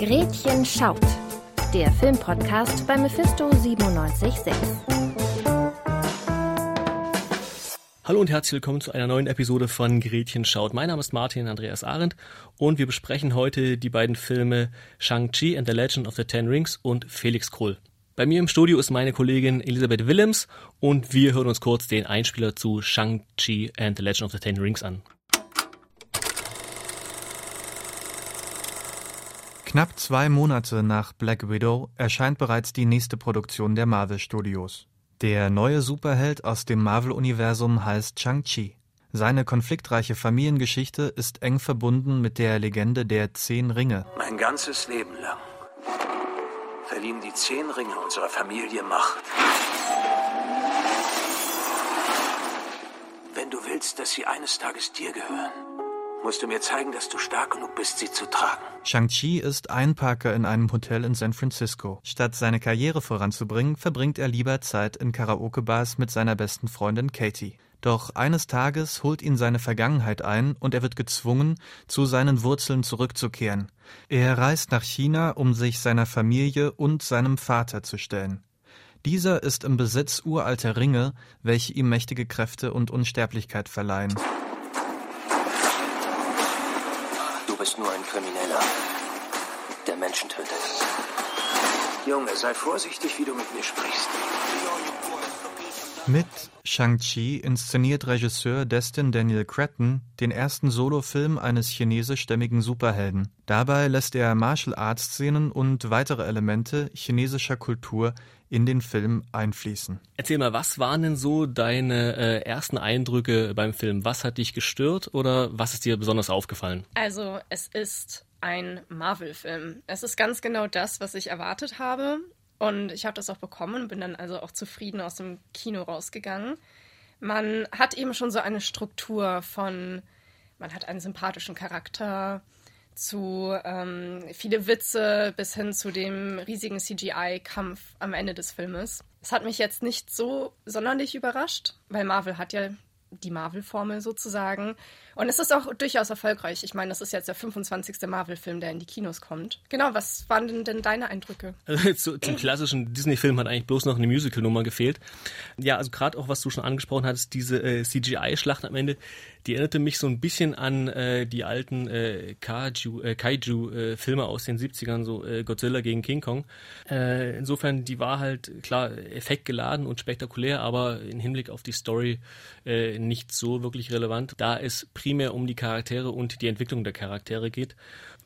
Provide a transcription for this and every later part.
Gretchen schaut, der Filmpodcast bei Mephisto 976. Hallo und herzlich willkommen zu einer neuen Episode von Gretchen schaut. Mein Name ist Martin Andreas Arendt und wir besprechen heute die beiden Filme Shang-Chi and the Legend of the Ten Rings und Felix Krull. Bei mir im Studio ist meine Kollegin Elisabeth Willems und wir hören uns kurz den Einspieler zu Shang-Chi and the Legend of the Ten Rings an. Knapp zwei Monate nach Black Widow erscheint bereits die nächste Produktion der Marvel Studios. Der neue Superheld aus dem Marvel-Universum heißt Shang-Chi. Seine konfliktreiche Familiengeschichte ist eng verbunden mit der Legende der Zehn Ringe. Mein ganzes Leben lang verliehen die Zehn Ringe unserer Familie Macht. Wenn du willst, dass sie eines Tages dir gehören, musst du mir zeigen, dass du stark genug bist, sie zu tragen. Shang-Chi ist Einparker in einem Hotel in San Francisco. Statt seine Karriere voranzubringen, verbringt er lieber Zeit in Karaoke-Bars mit seiner besten Freundin Katie. Doch eines Tages holt ihn seine Vergangenheit ein und er wird gezwungen, zu seinen Wurzeln zurückzukehren. Er reist nach China, um sich seiner Familie und seinem Vater zu stellen. Dieser ist im Besitz uralter Ringe, welche ihm mächtige Kräfte und Unsterblichkeit verleihen. Bist nur ein Krimineller, der Menschen tötet. Junge, sei vorsichtig, wie du mit mir sprichst. Mit Shang-Chi inszeniert Regisseur Destin Daniel Cretton den ersten Solofilm eines chinesischstämmigen Superhelden. Dabei lässt er Martial Arts Szenen und weitere Elemente chinesischer Kultur in den Film einfließen. Erzähl mal, was waren denn so deine äh, ersten Eindrücke beim Film? Was hat dich gestört oder was ist dir besonders aufgefallen? Also, es ist ein Marvel-Film. Es ist ganz genau das, was ich erwartet habe. Und ich habe das auch bekommen und bin dann also auch zufrieden aus dem Kino rausgegangen. Man hat eben schon so eine Struktur von, man hat einen sympathischen Charakter, zu ähm, viele Witze bis hin zu dem riesigen CGI-Kampf am Ende des Filmes. Es hat mich jetzt nicht so sonderlich überrascht, weil Marvel hat ja die Marvel-Formel sozusagen. Und es ist auch durchaus erfolgreich. Ich meine, das ist jetzt der 25. Marvel-Film, der in die Kinos kommt. Genau, was waren denn, denn deine Eindrücke? Also zu, zum klassischen Disney-Film hat eigentlich bloß noch eine Musical-Nummer gefehlt. Ja, also gerade auch, was du schon angesprochen hattest, diese äh, CGI-Schlacht am Ende, die erinnerte mich so ein bisschen an äh, die alten äh, Kaiju, äh, Kaiju-Filme aus den 70ern, so äh, Godzilla gegen King Kong. Äh, insofern, die war halt, klar, effektgeladen und spektakulär, aber im Hinblick auf die Story äh, nicht so wirklich relevant. Da es primär um die Charaktere und die Entwicklung der Charaktere geht,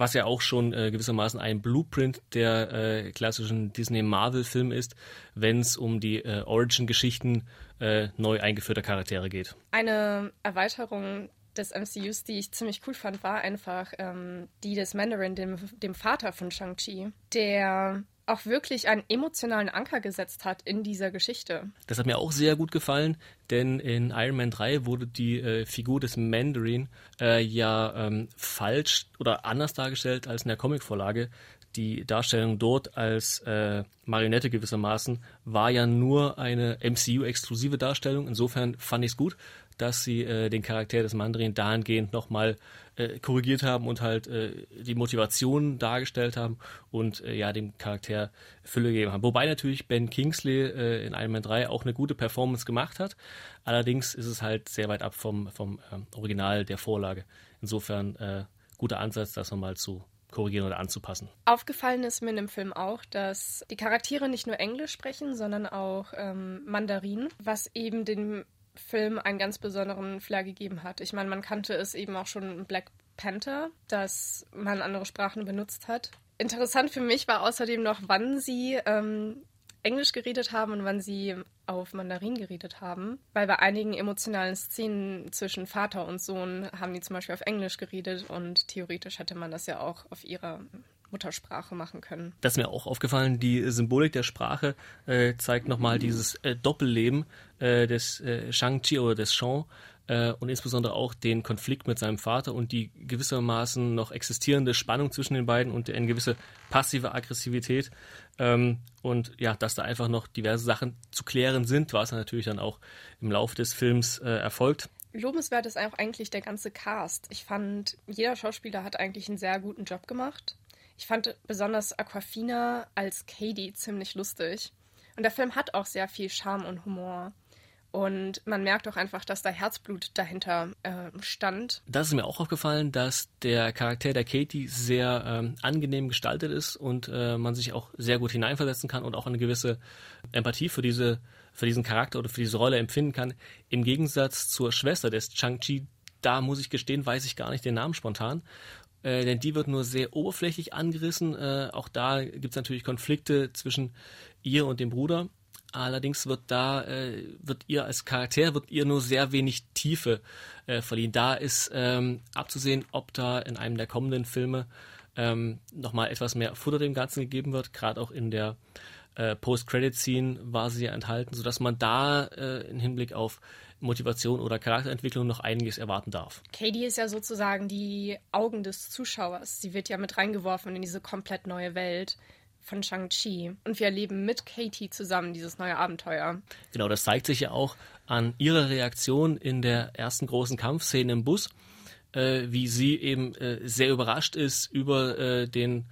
was ja auch schon äh, gewissermaßen ein Blueprint der äh, klassischen Disney-Marvel-Film ist, wenn es um die äh, Origin-Geschichten äh, neu eingeführter Charaktere geht. Eine Erweiterung des MCUs, die ich ziemlich cool fand, war einfach ähm, die des Mandarin, dem, dem Vater von Shang-Chi, der auch wirklich einen emotionalen Anker gesetzt hat in dieser Geschichte. Das hat mir auch sehr gut gefallen, denn in Iron Man 3 wurde die äh, Figur des Mandarin äh, ja ähm, falsch oder anders dargestellt als in der Comicvorlage. Die Darstellung dort als äh, Marionette gewissermaßen war ja nur eine MCU-exklusive Darstellung. Insofern fand ich es gut, dass sie äh, den Charakter des Mandarin dahingehend nochmal äh, korrigiert haben und halt äh, die Motivation dargestellt haben und äh, ja dem Charakter Fülle gegeben haben. Wobei natürlich Ben Kingsley äh, in Iron Man 3 auch eine gute Performance gemacht hat. Allerdings ist es halt sehr weit ab vom, vom ähm, Original der Vorlage. Insofern äh, guter Ansatz, das nochmal zu korrigieren oder anzupassen. Aufgefallen ist mir in dem Film auch, dass die Charaktere nicht nur Englisch sprechen, sondern auch ähm, Mandarin, was eben den Film einen ganz besonderen Flair gegeben hat. Ich meine, man kannte es eben auch schon in Black Panther, dass man andere Sprachen benutzt hat. Interessant für mich war außerdem noch, wann sie ähm, Englisch geredet haben und wann sie auf Mandarin geredet haben. Weil bei einigen emotionalen Szenen zwischen Vater und Sohn haben die zum Beispiel auf Englisch geredet und theoretisch hätte man das ja auch auf ihrer Muttersprache machen können. Das ist mir auch aufgefallen. Die Symbolik der Sprache äh, zeigt nochmal dieses äh, Doppelleben äh, des äh, Shang-Chi oder des Shang äh, und insbesondere auch den Konflikt mit seinem Vater und die gewissermaßen noch existierende Spannung zwischen den beiden und eine gewisse passive Aggressivität. Ähm, und ja, dass da einfach noch diverse Sachen zu klären sind, was natürlich dann auch im Laufe des Films äh, erfolgt. Lobenswert ist auch eigentlich der ganze Cast. Ich fand, jeder Schauspieler hat eigentlich einen sehr guten Job gemacht. Ich fand besonders Aquafina als Katie ziemlich lustig. Und der Film hat auch sehr viel Charme und Humor. Und man merkt auch einfach, dass da Herzblut dahinter äh, stand. Das ist mir auch aufgefallen, dass der Charakter der Katie sehr ähm, angenehm gestaltet ist und äh, man sich auch sehr gut hineinversetzen kann und auch eine gewisse Empathie für diese für diesen Charakter oder für diese Rolle empfinden kann. Im Gegensatz zur Schwester des Chang-Chi, da muss ich gestehen, weiß ich gar nicht den Namen spontan. Äh, denn die wird nur sehr oberflächlich angerissen. Äh, auch da gibt es natürlich Konflikte zwischen ihr und dem Bruder. Allerdings wird da, äh, wird ihr als Charakter, wird ihr nur sehr wenig Tiefe äh, verliehen. Da ist ähm, abzusehen, ob da in einem der kommenden Filme ähm, nochmal etwas mehr Futter dem Ganzen gegeben wird. Gerade auch in der äh, Post-Credit-Scene war sie enthalten, sodass man da äh, im Hinblick auf Motivation oder Charakterentwicklung noch einiges erwarten darf. Katie ist ja sozusagen die Augen des Zuschauers. Sie wird ja mit reingeworfen in diese komplett neue Welt von Shang-Chi. Und wir erleben mit Katie zusammen dieses neue Abenteuer. Genau, das zeigt sich ja auch an ihrer Reaktion in der ersten großen Kampfszene im Bus, äh, wie sie eben äh, sehr überrascht ist über äh, den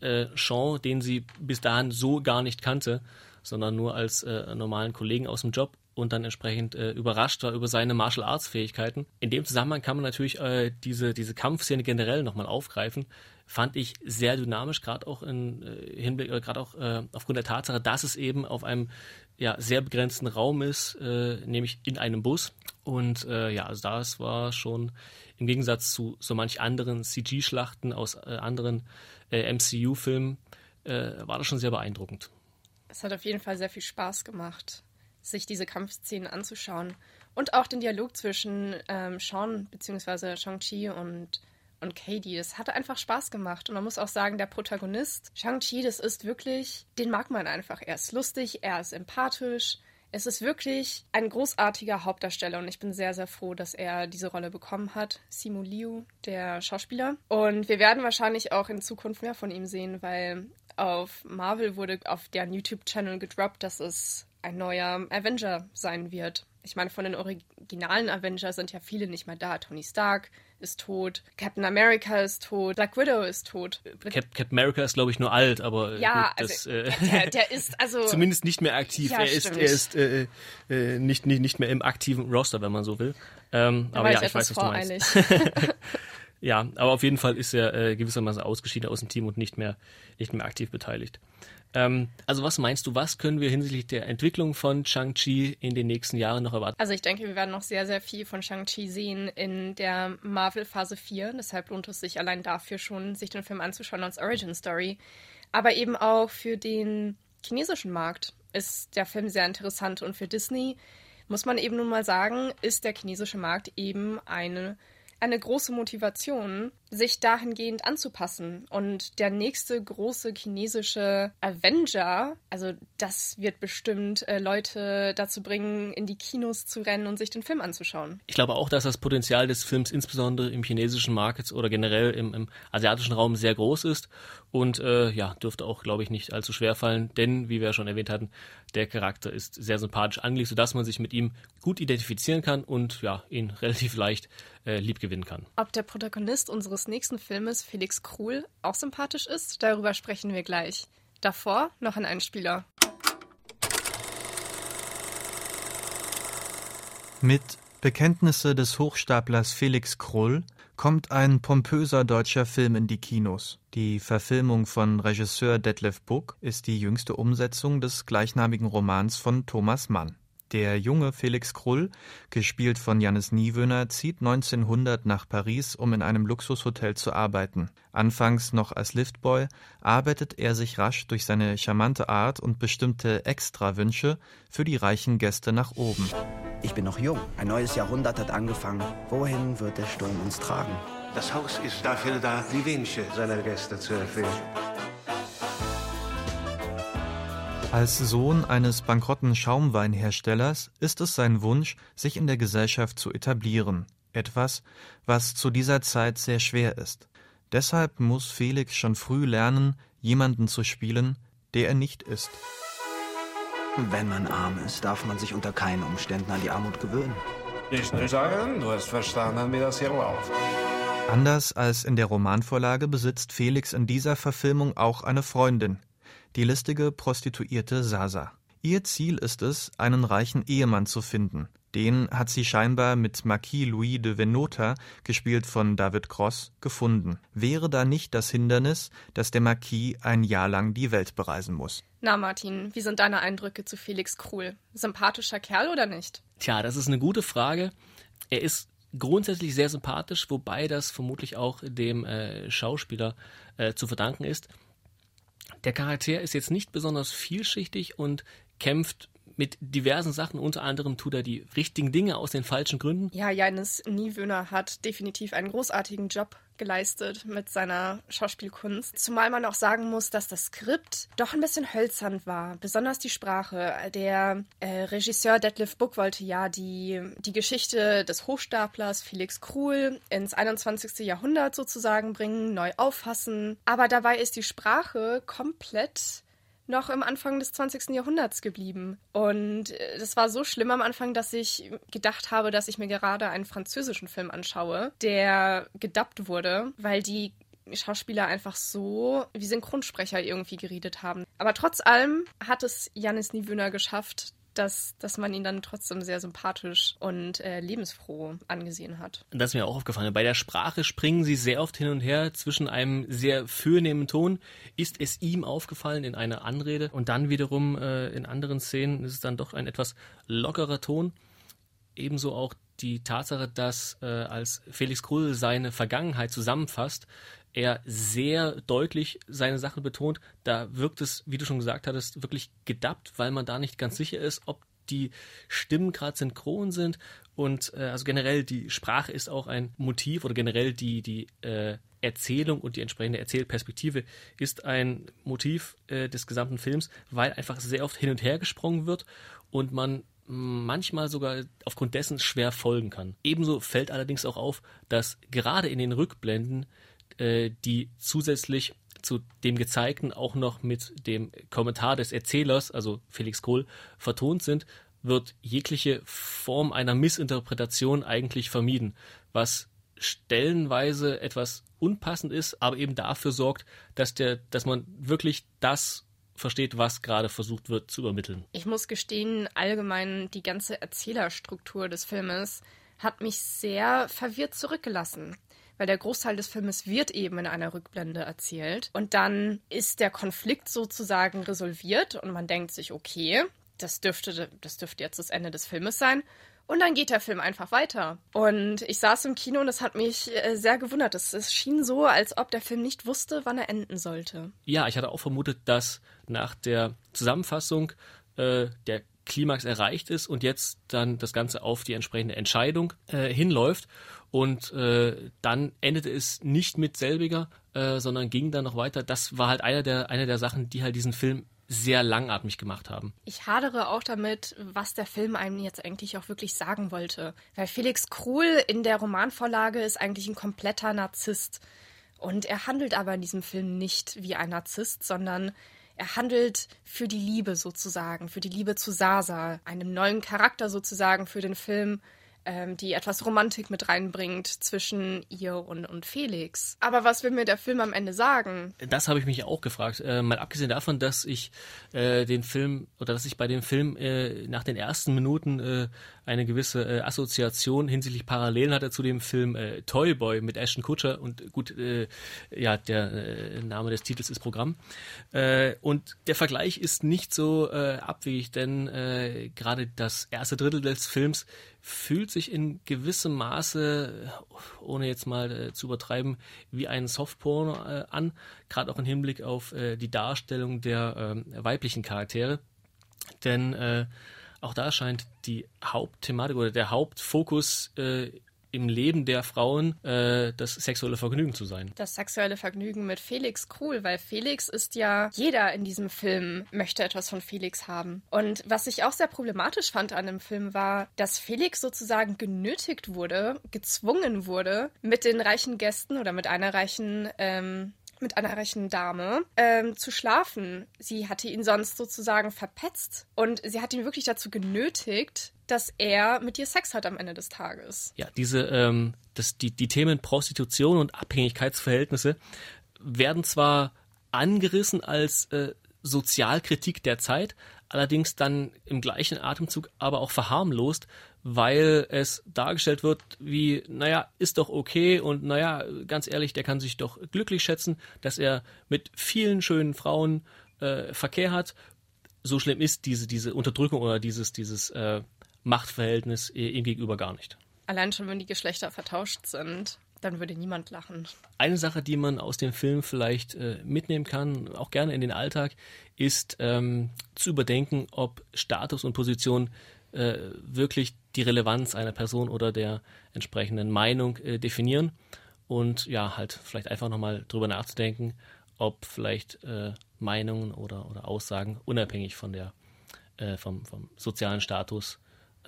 äh, Sean, den sie bis dahin so gar nicht kannte, sondern nur als äh, normalen Kollegen aus dem Job und dann entsprechend äh, überrascht war über seine Martial Arts Fähigkeiten. In dem Zusammenhang kann man natürlich äh, diese, diese Kampfszene generell nochmal aufgreifen. Fand ich sehr dynamisch, gerade auch in äh, Hinblick, gerade auch äh, aufgrund der Tatsache, dass es eben auf einem ja, sehr begrenzten Raum ist, äh, nämlich in einem Bus. Und äh, ja, also das war schon im Gegensatz zu so manch anderen CG-Schlachten aus äh, anderen äh, MCU-Filmen, war das schon sehr beeindruckend. Es hat auf jeden Fall sehr viel Spaß gemacht sich diese Kampfszenen anzuschauen. Und auch den Dialog zwischen ähm, Sean bzw. Shang-Chi und, und Katie. Das hatte einfach Spaß gemacht. Und man muss auch sagen, der Protagonist, Shang-Chi, das ist wirklich, den mag man einfach. Er ist lustig, er ist empathisch. Es ist wirklich ein großartiger Hauptdarsteller und ich bin sehr, sehr froh, dass er diese Rolle bekommen hat. Simu Liu, der Schauspieler. Und wir werden wahrscheinlich auch in Zukunft mehr von ihm sehen, weil auf Marvel wurde auf deren YouTube-Channel gedroppt, dass es ein neuer Avenger sein wird. Ich meine, von den originalen Avengers sind ja viele nicht mehr da. Tony Stark ist tot, Captain America ist tot, Black Widow ist tot. Cap Captain America ist, glaube ich, nur alt, aber äh, ja, gut, das, also, äh, der, der, ist also zumindest nicht mehr aktiv. Ja, er ist, er ist äh, äh, nicht, nicht, nicht mehr im aktiven Roster, wenn man so will. Ähm, aber ja, ich weiß, was du meinst. ja, aber auf jeden Fall ist er äh, gewissermaßen ausgeschieden aus dem Team und nicht mehr, nicht mehr aktiv beteiligt. Ähm, also was meinst du, was können wir hinsichtlich der Entwicklung von Shang-Chi in den nächsten Jahren noch erwarten? Also ich denke, wir werden noch sehr, sehr viel von Shang-Chi sehen in der Marvel Phase 4. Deshalb lohnt es sich allein dafür schon, sich den Film anzuschauen als Origin Story. Aber eben auch für den chinesischen Markt ist der Film sehr interessant und für Disney muss man eben nun mal sagen, ist der chinesische Markt eben eine eine große Motivation, sich dahingehend anzupassen. Und der nächste große chinesische Avenger, also das wird bestimmt äh, Leute dazu bringen, in die Kinos zu rennen und sich den Film anzuschauen. Ich glaube auch, dass das Potenzial des Films insbesondere im chinesischen Markt oder generell im, im, asiatischen Raum sehr groß ist und äh, ja, dürfte auch, glaube ich, nicht allzu schwer fallen, denn, wie wir ja schon erwähnt hatten, der Charakter ist sehr sympathisch angelegt, sodass man sich mit ihm gut identifizieren kann und ja, ihn relativ leicht äh, liebgewinnen kann. Ob der Protagonist unseres nächsten Filmes, Felix Kruhl, auch sympathisch ist, darüber sprechen wir gleich. Davor noch ein Einspieler. Mit Bekenntnisse des Hochstaplers Felix Krull kommt ein pompöser deutscher Film in die Kinos. Die Verfilmung von Regisseur Detlef Buck ist die jüngste Umsetzung des gleichnamigen Romans von Thomas Mann. Der junge Felix Krull, gespielt von Jannis Niewöhner, zieht 1900 nach Paris, um in einem Luxushotel zu arbeiten. Anfangs noch als Liftboy arbeitet er sich rasch durch seine charmante Art und bestimmte Extrawünsche für die reichen Gäste nach oben. Ich bin noch jung. Ein neues Jahrhundert hat angefangen. Wohin wird der Sturm uns tragen? Das Haus ist dafür da, die Wünsche seiner Gäste zu erfüllen. Als Sohn eines bankrotten Schaumweinherstellers ist es sein Wunsch, sich in der Gesellschaft zu etablieren, etwas, was zu dieser Zeit sehr schwer ist. Deshalb muss Felix schon früh lernen, jemanden zu spielen, der er nicht ist. Wenn man arm ist, darf man sich unter keinen Umständen an die Armut gewöhnen. Ich will sagen, du hast verstanden, wie das hier läuft. Anders als in der Romanvorlage besitzt Felix in dieser Verfilmung auch eine Freundin, die listige Prostituierte Sasa. Ihr Ziel ist es, einen reichen Ehemann zu finden. Den hat sie scheinbar mit Marquis Louis de Venota, gespielt von David Cross, gefunden. Wäre da nicht das Hindernis, dass der Marquis ein Jahr lang die Welt bereisen muss? Na, Martin, wie sind deine Eindrücke zu Felix Kruhl? Sympathischer Kerl oder nicht? Tja, das ist eine gute Frage. Er ist grundsätzlich sehr sympathisch, wobei das vermutlich auch dem äh, Schauspieler äh, zu verdanken ist. Der Charakter ist jetzt nicht besonders vielschichtig und kämpft mit diversen Sachen. Unter anderem tut er die richtigen Dinge aus den falschen Gründen. Ja, Janis Niewöhner hat definitiv einen großartigen Job geleistet mit seiner Schauspielkunst. Zumal man auch sagen muss, dass das Skript doch ein bisschen hölzern war. Besonders die Sprache. Der äh, Regisseur Detlef Book wollte ja die, die Geschichte des Hochstaplers Felix Kruhl ins 21. Jahrhundert sozusagen bringen, neu auffassen. Aber dabei ist die Sprache komplett noch im Anfang des 20. Jahrhunderts geblieben. Und äh, das war so schlimm am Anfang, dass ich gedacht habe, dass ich mir gerade einen französischen Film anschaue, der gedubbt wurde, weil die Schauspieler einfach so wie Synchronsprecher irgendwie geredet haben. Aber trotz allem hat es Janis Niewöhner geschafft, dass, dass man ihn dann trotzdem sehr sympathisch und äh, lebensfroh angesehen hat. Das ist mir auch aufgefallen. Bei der Sprache springen sie sehr oft hin und her zwischen einem sehr fürnehmen Ton. Ist es ihm aufgefallen in einer Anrede und dann wiederum äh, in anderen Szenen ist es dann doch ein etwas lockerer Ton. Ebenso auch die Tatsache, dass äh, als Felix Krull seine Vergangenheit zusammenfasst, er sehr deutlich seine Sache betont. Da wirkt es, wie du schon gesagt hattest, wirklich gedappt, weil man da nicht ganz sicher ist, ob die Stimmen gerade synchron sind. Und äh, also generell die Sprache ist auch ein Motiv oder generell die, die äh, Erzählung und die entsprechende Erzählperspektive ist ein Motiv äh, des gesamten Films, weil einfach sehr oft hin und her gesprungen wird und man manchmal sogar aufgrund dessen schwer folgen kann. Ebenso fällt allerdings auch auf, dass gerade in den Rückblenden äh, die zusätzlich zu dem Gezeigten auch noch mit dem Kommentar des Erzählers, also Felix Kohl, vertont sind, wird jegliche Form einer Missinterpretation eigentlich vermieden, was stellenweise etwas unpassend ist, aber eben dafür sorgt, dass der, dass man wirklich das versteht, was gerade versucht wird zu übermitteln. Ich muss gestehen, allgemein die ganze Erzählerstruktur des Filmes hat mich sehr verwirrt zurückgelassen weil der Großteil des Filmes wird eben in einer Rückblende erzählt. Und dann ist der Konflikt sozusagen resolviert und man denkt sich, okay, das dürfte, das dürfte jetzt das Ende des Filmes sein. Und dann geht der Film einfach weiter. Und ich saß im Kino und es hat mich äh, sehr gewundert. Es, es, schien so, als ob der Film nicht wusste, wann er enden sollte. Ja, ich hatte auch vermutet, dass nach der Zusammenfassung äh, der Klimax erreicht ist und jetzt dann das Ganze auf die entsprechende Entscheidung äh, hinläuft. Und äh, dann endete es nicht mit selbiger, äh, sondern ging dann noch weiter. Das war halt einer der, eine der Sachen, die halt diesen Film sehr langatmig gemacht haben. Ich hadere auch damit, was der Film einem jetzt eigentlich auch wirklich sagen wollte. Weil Felix Kruhl in der Romanvorlage ist eigentlich ein kompletter Narzisst. Und er handelt aber in diesem Film nicht wie ein Narzisst, sondern er handelt für die Liebe sozusagen, für die Liebe zu Sasa, einem neuen Charakter sozusagen für den Film, ähm, die etwas Romantik mit reinbringt zwischen ihr und, und Felix. Aber was will mir der Film am Ende sagen? Das habe ich mich auch gefragt. Äh, mal abgesehen davon, dass ich äh, den Film oder dass ich bei dem Film äh, nach den ersten Minuten äh, eine gewisse äh, Assoziation hinsichtlich Parallelen hatte zu dem Film äh, Toy Boy mit Ashton Kutcher und gut, ja, der Name des Titels ist Programm. und der Vergleich ist nicht so abwegig, denn gerade das erste Drittel des Films fühlt sich in gewissem Maße, ohne jetzt mal äh, zu übertreiben, wie ein Softporno äh, an, gerade auch im Hinblick auf äh, die Darstellung der ähm, weiblichen Charaktere. Denn äh, auch da scheint die Hauptthematik oder der Hauptfokus äh, im Leben der Frauen äh, das sexuelle Vergnügen zu sein. Das sexuelle Vergnügen mit Felix Kruhl, weil Felix ist ja, jeder in diesem Film möchte etwas von Felix haben. Und was ich auch sehr problematisch fand an dem Film war, dass Felix sozusagen genötigt wurde, gezwungen wurde, mit den reichen Gästen oder mit einer reichen ähm, mit einer reichen Dame ähm, zu schlafen. Sie hatte ihn sonst sozusagen verpetzt und sie hat ihn wirklich dazu genötigt, dass er mit dir Sex hat am Ende des Tages. Ja, diese, ähm, das, die, die Themen Prostitution und Abhängigkeitsverhältnisse werden zwar angerissen als äh, Sozialkritik der Zeit, allerdings dann im gleichen Atemzug aber auch verharmlost, weil es dargestellt wird wie, naja, ist doch okay und naja, ganz ehrlich, der kann sich doch glücklich schätzen, dass er mit vielen schönen Frauen äh, Verkehr hat. So schlimm ist diese, diese Unterdrückung oder dieses, dieses äh, Machtverhältnis ihm gegenüber gar nicht. Allein schon, wenn die Geschlechter vertauscht sind, dann würde niemand lachen. Eine Sache, die man aus dem Film vielleicht äh, mitnehmen kann, auch gerne in den Alltag, ist ähm, zu überdenken, ob Status und Position äh, wirklich die Relevanz einer Person oder der entsprechenden Meinung äh, definieren. Und ja, halt vielleicht einfach nochmal drüber nachzudenken, ob vielleicht äh, Meinungen oder, oder Aussagen unabhängig von der, äh, vom, vom sozialen Status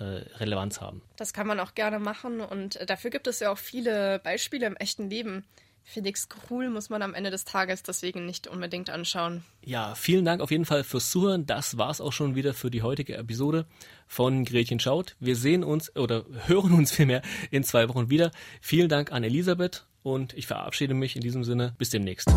Relevanz haben. Das kann man auch gerne machen und äh, dafür gibt es ja auch viele Beispiele im echten Leben. Felix Kruhl muss man am Ende des Tages deswegen nicht unbedingt anschauen. Ja, vielen Dank auf jeden Fall fürs Zuhören. Das war's auch schon wieder für die heutige Episode von Gretchen Schaut. Wir sehen uns oder hören uns vielmehr in zwei Wochen wieder. Vielen Dank an Elisabeth und ich verabschiede mich in diesem Sinne. Bis demnächst.